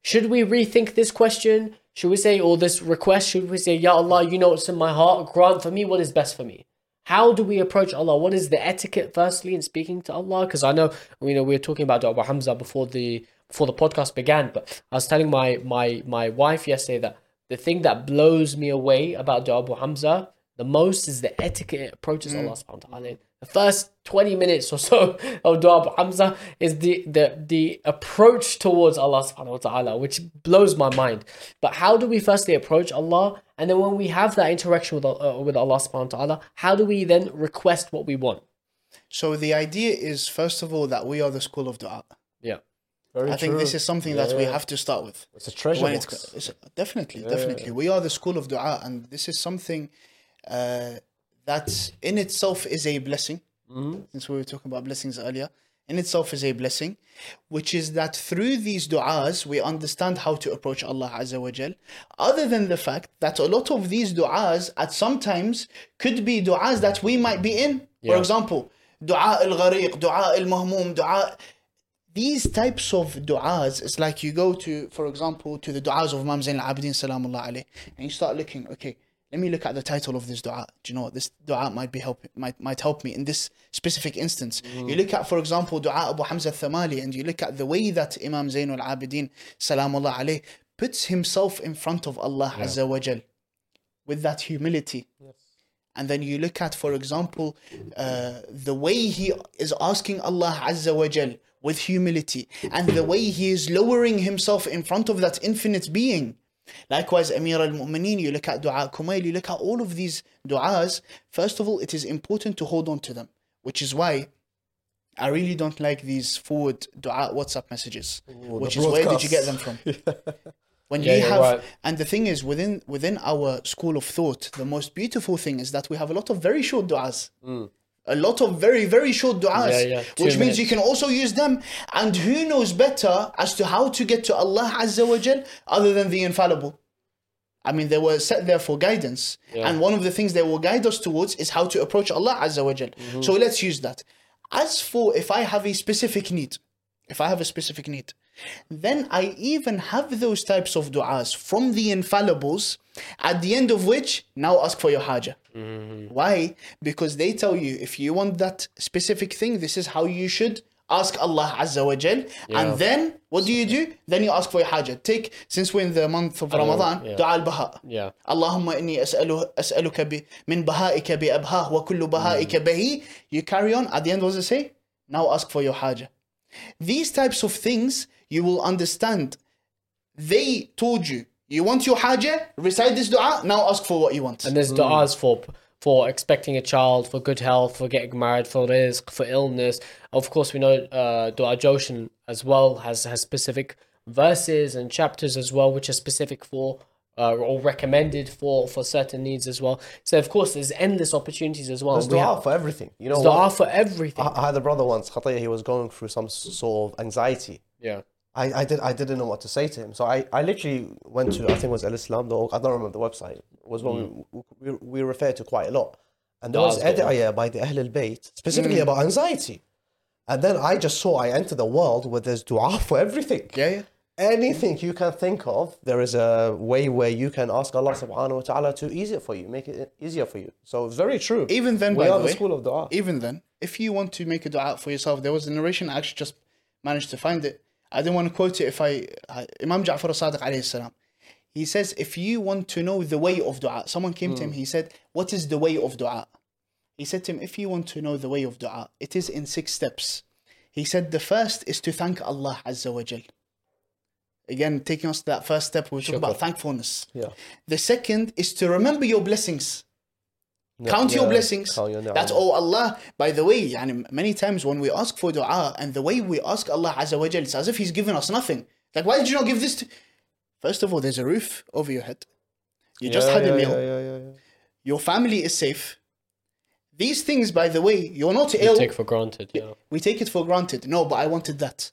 Should we rethink this question? Should we say, or this request, should we say, Ya Allah, you know what's in my heart, grant for me what is best for me? How do we approach Allah? What is the etiquette, firstly, in speaking to Allah? Because I know, you know, we were talking about Abu Hamza before the before the podcast began, but I was telling my my my wife yesterday that the thing that blows me away about Abu Hamza the most is the etiquette it approaches Allah subhanahu wa ta'ala. The first 20 minutes or so of Dua Abu Hamza is the, the, the approach towards Allah subhanahu wa ta'ala, which blows my mind. But how do we firstly approach Allah? And then when we have that interaction with, uh, with Allah subhanahu wa ta'ala, how do we then request what we want? So the idea is, first of all, that we are the school of dua. Yeah. Very I think this is something that we have to start with. It's a treasure when box. it's, it's definitely definitely. We are the school of dua and this is something uh, that in itself is a blessing. Mm-hmm. since we were talking about blessings earlier in itself is a blessing which is that through these du'as we understand how to approach Allah Azza wa Jal. Other than the fact that a lot of these du'as at sometimes could be du'as that we might be in. For example du'a al-ghariq du'a al-mahmum du'a these types of du'as, it's like you go to, for example, to the du'as of Imam Zain al-Abidin salamullah alayh, and you start looking, okay, let me look at the title of this du'a. Do you know what? This du'a might be help might might help me in this specific instance. You look at, for example, du'a Abu Hamza Thamali, and you look at the way that Imam Zain al-Abidin salamullah alayh puts himself in front of Allah Azza wa Jal with that humility. And then you look at, for example, uh, the way he is asking Allah Azza wa Jal with humility and the way he is lowering himself in front of that infinite being. Likewise, Amir al Mu'mineen, you look at Dua Kumail, you look at all of these du'as. First of all, it is important to hold on to them, which is why I really don't like these forward dua WhatsApp messages. which is where did you get them from? When Yeah, you have, right. and the thing is, within within our school of thought, the most beautiful thing is that we have a lot of very short du'as. A lot of very, very short du'as. Yeah, yeah, Which means you can also use them. And who knows better as to how to get to Allah Azza wa Jal other than the infallible? I mean, they were set there for guidance. And one of the things they will guide us towards is how to approach Allah Azza wa Jal. Mm-hmm. So let's use that. As for if I have a specific need, if I have a specific need, then I even have those types of du'as from the infallibles, at the end of which, now ask for your haja. Mm-hmm. Why? Because they tell you if you want that specific thing, this is how you should ask Allah Azza wa Jal. Yeah. And then what do you do? Then you ask for your haja. Take, since we're in the month of oh, Ramadan, yeah. dua al-baha. Yeah. Allahumma inni as'aluka bi, min baha'ika bi abhah wa kullu baha'ika mm. bahi. You carry on. At the end, what does it say? Now ask for your haja. These types of things, you will understand. They told you You want your haja, recite this dua, now ask for what you want. And there's du'as for for expecting a child, for good health, for getting married, for rizq, for illness. Of course, we know uh, du'a Joshan as well has has specific verses and chapters as well, which are specific for uh, or recommended for for certain needs as well. So of course, there's endless opportunities as well. There's And we dua have for everything. You know, du'a for everything. I, I had a brother once, Khataya, he was going through some sort of anxiety. yeah. I, I did I didn't know what to say to him. So I, I literally went to I think it was Al Islam I don't remember the website. It was one mm. we, we, we refer to quite a lot. And there ah, was Du'as, oh yeah. by the Ahl al Bayt specifically mm. about anxiety. And then I just saw I entered the world where there's dua for everything. yeah, yeah. Anything you can think of, there is a way where you can ask Allah subhanahu wa ta'ala to ease it for you, make it easier for you. So it's very true. Even then, we by are the the way, school of dua. even then, if you want to make a dua for yourself, there was a narration, I actually just managed to find it. I didn't want to quote it if I. I Imam Ja'far al-Sadiq alayhi salam. He says, if you want to know the way of dua, someone came to him, hmm. he said, What is the way of dua? He said to him, If you want to know the way of dua, it is in six steps. He said, The first is to thank Allah Azza wa Jal. Again, taking us to that first step, we talk about thankfulness. Yeah. The second is to remember your blessings. Yeah, Count your blessings. your That's oh Allah. By the way, yani many times when we ask for dua and the way we ask Allah Azza wa Jal, it's as if He's given us nothing. Like, why did you not give this to First of all, there's a roof over your head. You just Yeah, had a meal. Your family is safe. These things, by the way, you're not ill. take for granted. Yeah. we take it for granted. No, but I wanted that.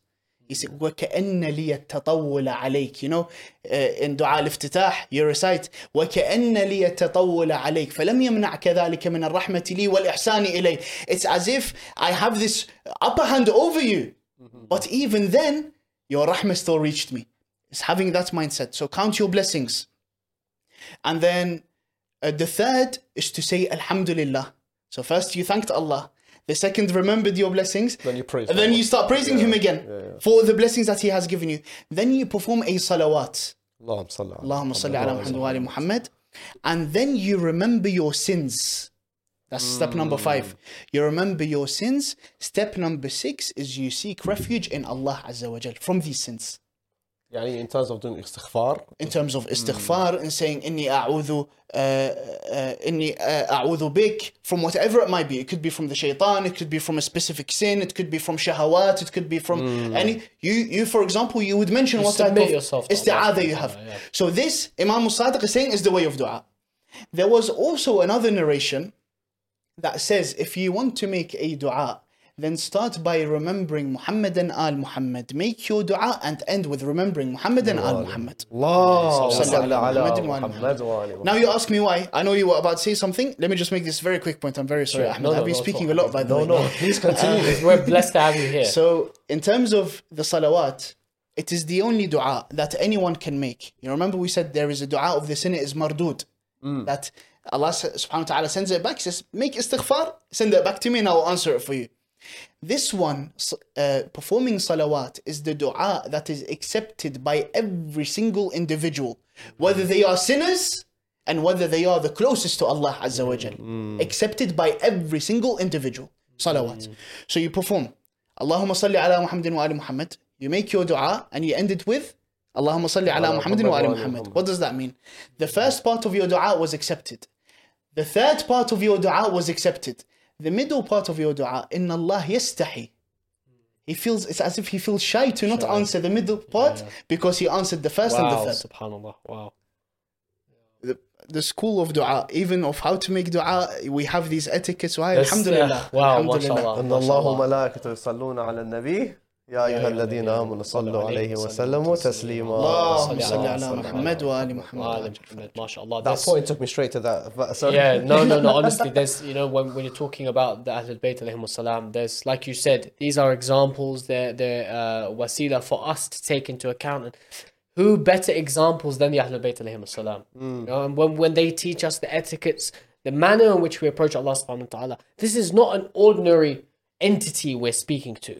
وَكَأَنَّ لِيَ التَّطَوُّلَ عَلَيْك You know, uh, in dua al-iftitah, you recite, وَكَأَنَّ لِيَ التَّطَوُّلَ عَلَيْك فَلَمْ يَمْنَعْكَ ذَلِكَ مِنَ الرَّحْمَةِ لِي وَالْإِحْسَانِ إِلَيْ It's as if I have this upper hand over you. But even then, your rahmah still reached me. It's having that mindset. So count your blessings. And then uh, the third is to say Alhamdulillah. So first you thanked Allah. The second, remembered your blessings. Then you praise. Then you start praising yeah, Him again yeah, yeah. for the blessings that He has given you. Then you perform a salawat. Allahumma salli, salli ala Muhammad wa ali Muhammad. And then you remember your sins. That's mm. step hmm. number five. You remember your sins. Step number six is you seek refuge in Allah Azza wa Jal from these sins. يعني in terms of doing istighfar in terms of istighfar and saying inni a'udhu uh, uh, inni uh, a'udhu bik from whatever it might be it could be from the shaitan it could be from a specific sin it could be from shahawat it could be from any you you for example you would mention what type submit of yourself to isti'adha Allah you have subhanahu wa ta'ala, yeah. so this Imam al-Sadiq is saying is the way of dua there was also another narration that says if you want to make a dua then start by remembering Muhammad and Al Muhammad. Make your dua and end with remembering Muhammad and Al Muhammad. Now you ask me why. I know you were about to say something. Let me just make this very quick point. I'm very sorry, Ahmed. No, no, I've been no, speaking a lot by the way. No, no, please continue. we're blessed to have you here. So, in terms of the salawat, it is the only dua that anyone can make. You remember we said there is a dua of the sinner is mardud. Mm. That Allah subhanahu wa ta'ala sends it back, says, make istighfar, send it back to me and I will answer it for you. This one, uh, performing salawat, is the dua that is accepted by every single individual, whether they are sinners and whether they are the closest to Allah Azza wa Jal. Mm, mm. Accepted by every single individual. Salawat. Mm. So you perform. Allahumma salli ala Muhammadin wa ali Muhammad. You make your dua and you end it with Allahumma salli ala Muhammadin wa ali Muhammad. What does that mean? The first part of your dua was accepted. The third part of your dua was accepted The middle part of your dua, Inna Allah yastahi. He feels it's as if he feels shy to not answer the middle part because he answered the first and the wow, third. subhanallah. Wow. The, the school of dua, even of how to make dua, we have these etiquettes. Why? That's- Alhamdulillah. yeah. Wow, Alhamdulillah. mashallah. إن الله وملائكته يصلون على النبي يا أيها الذين آمنوا صلوا عليه وسلموا تسليما اللهم صل صل على على محمد وآل محمد. Muhammad, mashallah. That That's- point took me straight to that. but- Sorry. Yeah, no, no, no. Honestly, there's you know when, when you're talking about the Ahlul Bayt alayhim salam, there's like you said, these are examples. They're they're uh, wasila for us to take into account. And who better examples than the Ahlul Bayt alayhim salam? You know, and when when they teach us the etiquettes, the manner in which we approach Allah subhanahu wa taala, this is not an ordinary entity we're speaking to.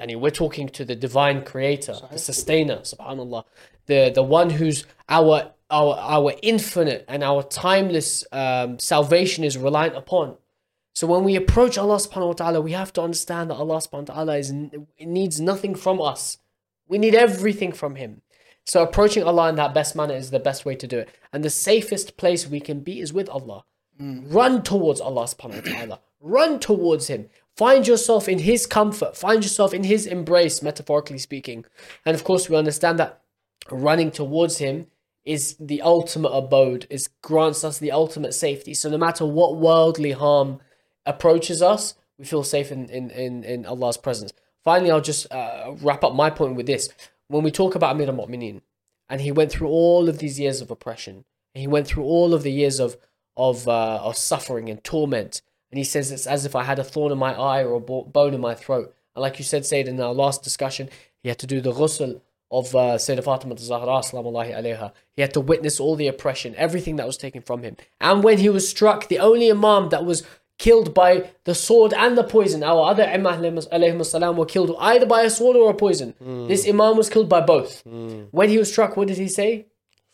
Yani we're talking to the divine creator, the sustainer, subhanallah, the the one who's our our our infinite and our timeless um, salvation is reliant upon. So when we approach Allah subhanahu wa ta'ala, we have to understand that Allah subhanahu wa ta'ala is, needs nothing from us. We need everything from Him. So approaching Allah in that best manner is the best way to do it. And the safest place we can be is with Allah. Run towards Allah subhanahu wa ta'ala. Run towards Him. Find yourself in His comfort. Find yourself in His embrace, metaphorically speaking. And of course, we understand that running towards Him is the ultimate abode, is grants us the ultimate safety. So no matter what worldly harm approaches us, we feel safe in, in, in, in Allah's presence. Finally, I'll just uh, wrap up my point with this. When we talk about Amir al-Mu'mineen, and he went through all of these years of oppression, and he went through all of the years of of uh, of suffering and torment, and he says it's as if I had a thorn in my eye or a bone in my throat. And like you said, Sayyid, in our last discussion, he had to do the ghusl of uh, Sayyidina Fatima Zahra, salamullahi alayha. He had to witness all the oppression, everything that was taken from him. And when he was struck, the only imam that was killed by the sword and the poison, our other imam alayhi were killed either by a sword or a poison. Mm. This imam was killed by both. Mm. When he was struck, what did he say?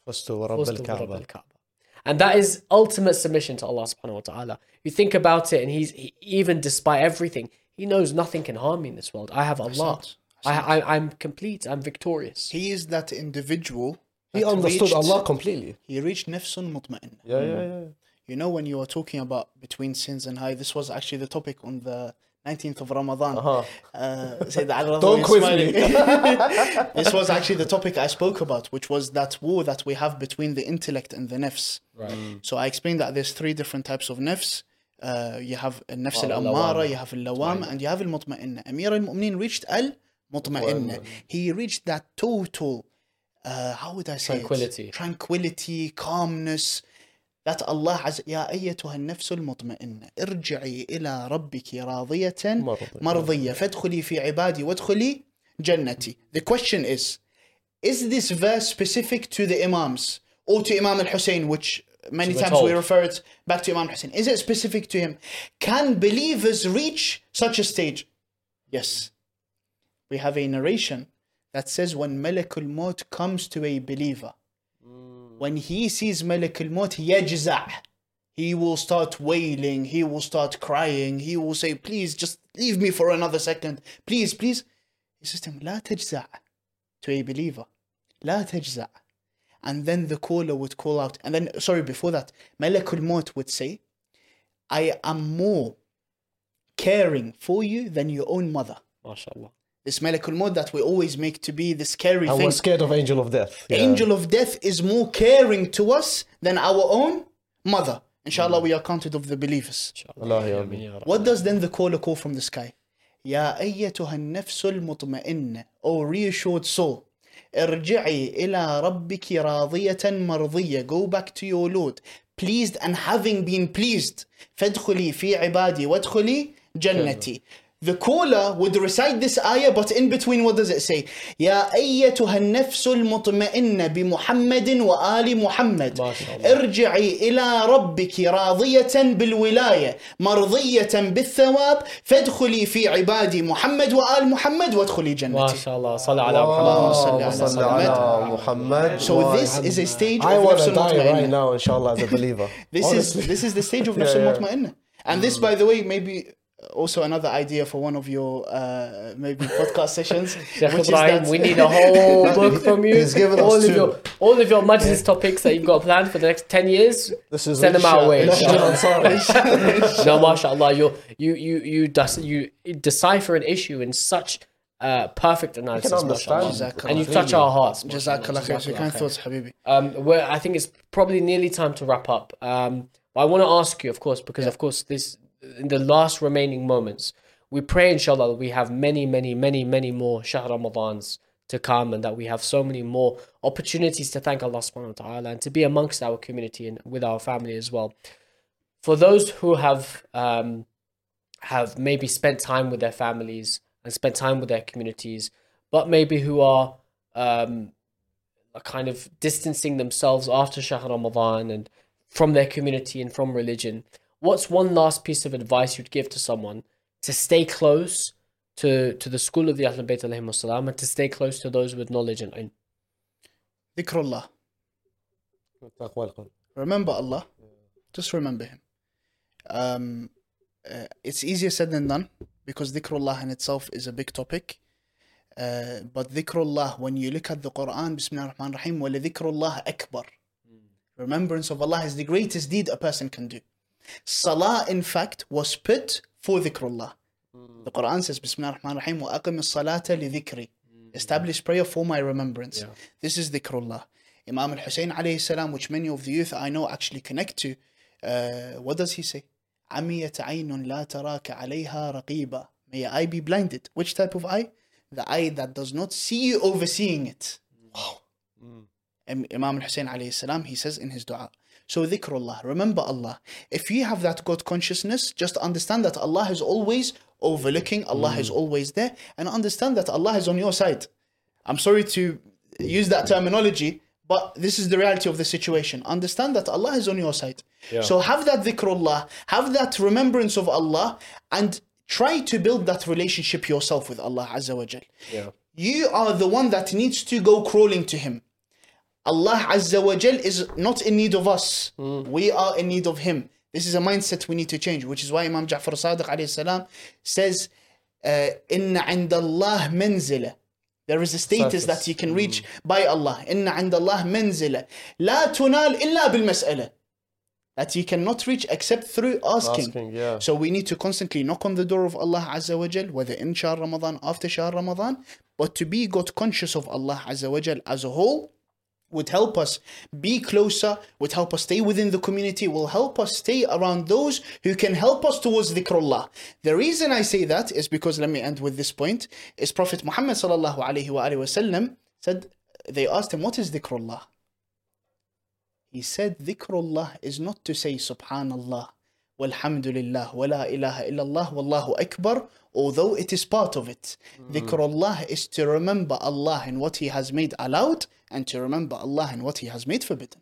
Fuztu wa rabb al-Kaaba. And that is ultimate submission to Allah subhanahu wa ta'ala. You think about it, and he's he, even despite everything, he knows nothing can harm me in this world. I have Allah. I, I, I'm complete. I'm victorious. He is that individual. He that understood reached- Allah completely. He reached nafsun mutma'in. Yeah, yeah, yeah. You know, when you were talking about between sins and high, this was actually the topic on the 19th of Ramadan. Uh-huh. Uh, Sayyid Ali Don't Radha quiz me. this was actually the topic I spoke about, which was that war that we have between the intellect and the nafs. Right. So I explained that there's three different types of nafs. Uh, you have al-nafs Oh, al-ammara, al-lawam. you have al-lawam, and you have al-mutma'inna. Amir al-Mu'mineen reached al-mutma'inna. He reached that total, uh, how would I say it? Tranquility. Tranquility, calmness. That Allah has, يا أيتها النفس المطمئنة ارجعي إلى ربك راضية مرضية. مرضية فادخلي في عبادي وادخلي جنتي. The question is, is this verse specific to the Imams or to Imam al Hussein, which many we're times we told. refer it back to Imam Hussein? Is it specific to him? Can believers reach such a stage? Yes. We have a narration that says when Malakul Maut comes to a believer, when he sees Malakul Maut, yajza' he will start wailing, he will start crying, he will say, Please just leave me for another second. Please, please. He says to him, لا تجزع to a believer. لا تجزع. And then the caller would call out. And then, sorry, before that, Malakul Maut would say, I am more caring for you than your own mother. MashaAllah. This Malakul Maut that we always make to be the scary And thing. we're scared of angel of death. Yeah. Angel of death is more caring to us than our own mother. Inshallah, we are counted of the believers. What does then the caller call from the sky? يا أيتها النفس المطمئنة O reassured soul ارجعي إلى ربك راضية مرضية Go back to your Lord pleased and having been pleased فادخلي في عبادي وادخلي جنتي The caller would recite this ayah, but in between, what does it say? يا أيتها النفس المطمئنة بمحمد وآل محمد ما شاء الله. ارجعي إلى ربك راضية بالولاية مرضية بالثواب فادخلي في عبادي محمد وآل محمد وادخلي جنتي MashaAllah. Salah ala Muhammad. اللهم اللهم صل صل على على محمد So this is a stage I of نفس المطمئنة. right now, inshallah, as a believer. This Honestly. is this is the stage of نفس Yeah. And this, by the way, maybe also another idea for one of your uh, maybe podcast sessions. Which is Ibrahim, that- we need a whole book from you. He's given us all of two. your all of your majlis topics that you've got planned for the next ten years. This is Send them our way. Masjid inshallah. Ansari. no, mashallah, you you you you dec- you decipher an issue in such uh, perfect analysis, understand. mashallah. And you touch our hearts. Jazakallah khair. Kind thoughts, Habibi. Um, where I think it's probably nearly time to wrap up. Um, I want to ask you, of course, because of course this in the last remaining moments, we pray inshallah that we have many, many, many, many more Shahr Ramadans to come, and that we have so many more opportunities to thank Allah Subhanahu wa Taala and to be amongst our community and with our family as well. For those who have um, have maybe spent time with their families and spent time with their communities, but maybe who are um, kind of distancing themselves after Shahr Ramadan and from their community and from religion What's one last piece of advice you'd give to someone to stay close to, to the school of the Ahlul Bayt alayhimu salam and to stay close to those with knowledge and ilm? Dhikrullah. Remember Allah. Just remember Him. Um, uh, it's easier said than done because dhikrullah in itself is a big topic. Uh, but dhikrullah, when you look at the Quran, Bismillah ar-Rahman ar-Rahim, وَلَذِكْرُ akbar. Remembrance of Allah is the greatest deed a person can do. Salah, in fact, was put for dhikrullah. The Quran says, Bismillah ar-Rahman ar-Rahim, وَأَقِمِ الصَّلَاةَ لِذِكْرِ Establish prayer for my remembrance. Yeah. This is dhikrullah. Imam al-Hussein alayhi salam, which many of the youth I know actually connect to, uh, what does he say? عمية عين لا تراك عليها رقيبة. May I be blinded. Which type of eye? The eye that does not see you overseeing it. Im- Imam al-Hussein alayhi salam, he says in his dua. so dhikrullah, remember Allah. If you have that God consciousness, just understand that Allah is always overlooking, Allah is mm. always there, and understand that Allah is on your side. I'm sorry to use that terminology, but this is the reality of the situation. Understand that Allah is on your side. So have that dhikrullah, have that remembrance of Allah, and try to build that relationship yourself with Allah Azza wa Jal. Yeah. You are the one that needs to go crawling to Him. Allah Azza wa Jal is not in need of us. We are in need of Him. This is a mindset we need to change, which is why Imam Ja'far Sadiq alayhi salam says, uh, Inna inda Allah manzila. There is a status Status. that you can reach by Allah. Inna inda Allah manzila. La tunal illa bil mas'ala. That you cannot reach except through asking. Asking, yeah. So we need to constantly knock on the door of Allah Azza wa Jal, whether in Shahr Ramadan, after Shahr Ramadan, but to be God conscious of Allah Azza wa Jal as a whole would help us be closer, would help us stay within the community, will help us stay around those who can help us towards dhikrullah. The reason I say that is because, let me end with this point, is Prophet Muhammad sallallahu alayhi wa wasallam said, they asked him, what is dhikrullah? He said, dhikrullah is not to say subhanallah, walhamdulillah, wa la ilaha illallah, wallahu akbar, although it is part of it. Dhikrullah is to remember Allah and what He has made allowed and to remember Allah and what He has made forbidden.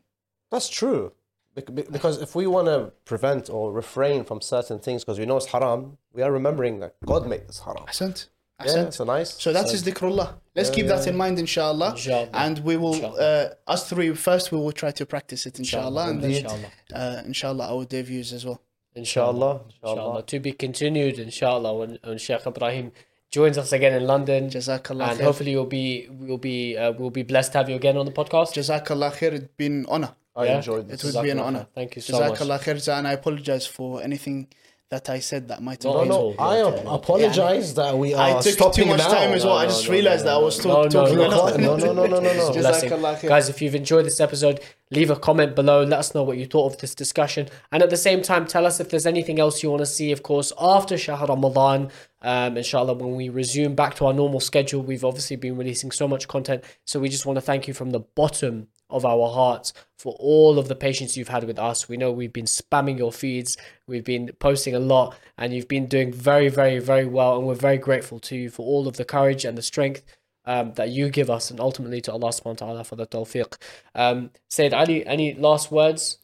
That's true. Because if we want to prevent or refrain from certain things because we know it's haram, we are remembering that God made this haram. Ahsant. Yeah, so nice. So that is dhikrullah. Let's keep that in mind, inshallah. Inshallah. And we will, Inshallah. uh, us three, first we will try to practice it, inshallah. And then, Inshallah. uh, inshallah, our debuts as well. Inshallah. Inshallah. Inshallah. To be continued, inshallah, when, when Sheikh Ibrahim joins us again in London. Jazakallah and khair. hopefully you'll be we'll be uh, we'll be blessed to have you again on the podcast. Jazakallah khair. It's been honor. I Yeah. enjoyed this. It would be an honor. Thank you so much. Jazakallah khair, and I apologize for anything that I said that might have No, been. No, I ap- apologize that we are I took stopping too much now. time as well. I no, just no, realized no, that I was no, talk- no, talking no, a lot. no, no, no, no, no. Guys, if you've enjoyed this episode, leave a comment below. Let us know what you thought of this discussion. And at the same time, tell us if there's anything else you want to see, of course, after Shahr Ramadan. Um, inshallah, when we resume back to our normal schedule, we've obviously been releasing so much content. So we just want to thank you from the bottom of our hearts for all of the patience you've had with us. We know we've been spamming your feeds, we've been posting a lot, and you've been doing very, very, very well. And we're very grateful to you for all of the courage and the strength um, that you give us, and ultimately to Allah subhanahu wa ta'ala for the tawfiq. Um, Sayyid Ali, any last words?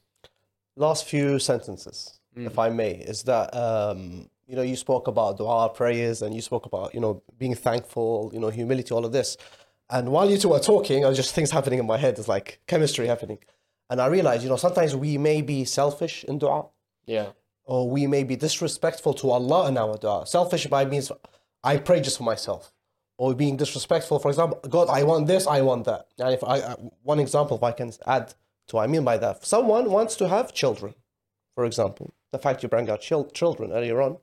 last few sentences, if I may, is that um, you know you spoke about dua, prayers, and you spoke about you know being thankful, you know humility, all of this. And while you two were talking, I was just things happening in my head. It's like chemistry happening, and I realized you know sometimes we may be selfish in dua, Yeah. or we may be disrespectful to Allah in our dua. Selfish by means I pray just for myself, or being disrespectful. For example, God, I want this, I want that. And if I, I one example, if I can add to what I mean by that, someone wants to have children, for example, the fact you bring out chil- children earlier on,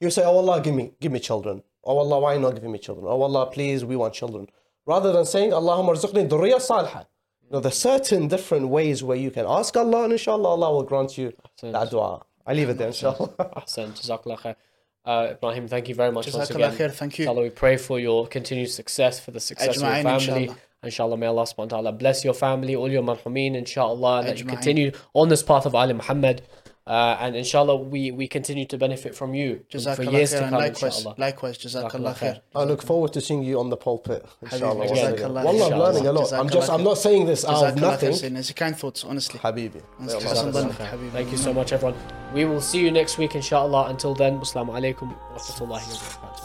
you say, "Oh Allah, give me, give me children." Oh Allah, why not giving me children? Oh Allah, please, we want children. Rather than saying, "Allahumma rzuqni dhurriya salihah." You know, there's certain different ways where you can ask Allah, and inshallah, Allah will grant you that dua. I leave it there, inshallah. Ahsan, Jazakallah khair. Uh, Ibrahim, thank you very much once Jazakallah again. khair, thank you. Inshallah, we pray for your continued success, for the success of your family. inshallah. Inshallah, may Allah subhanahu wa ta'ala bless your family, all your marhumin, inshallah, that you continue on this path of Ali Muhammad. Uh, and inshallah, we, we continue to benefit from you for years to come, likewise, inshallah. likewise, Jazakallah Jazakallah khair. I look forward to seeing you on the pulpit, inshallah. Habibi, once. Jazakallah Wallah, I'm learning a lot. I'm just, I'm not saying this out of nothing. Sayyidina. It's kind thoughts, honestly. Habibi. May Allah Jazakallah bless you. khair, Habibi. Thank you so much, everyone. We will see you next week, inshallah. Until then, wassalamu alaikum wa rahmatullahi wa barakatuh.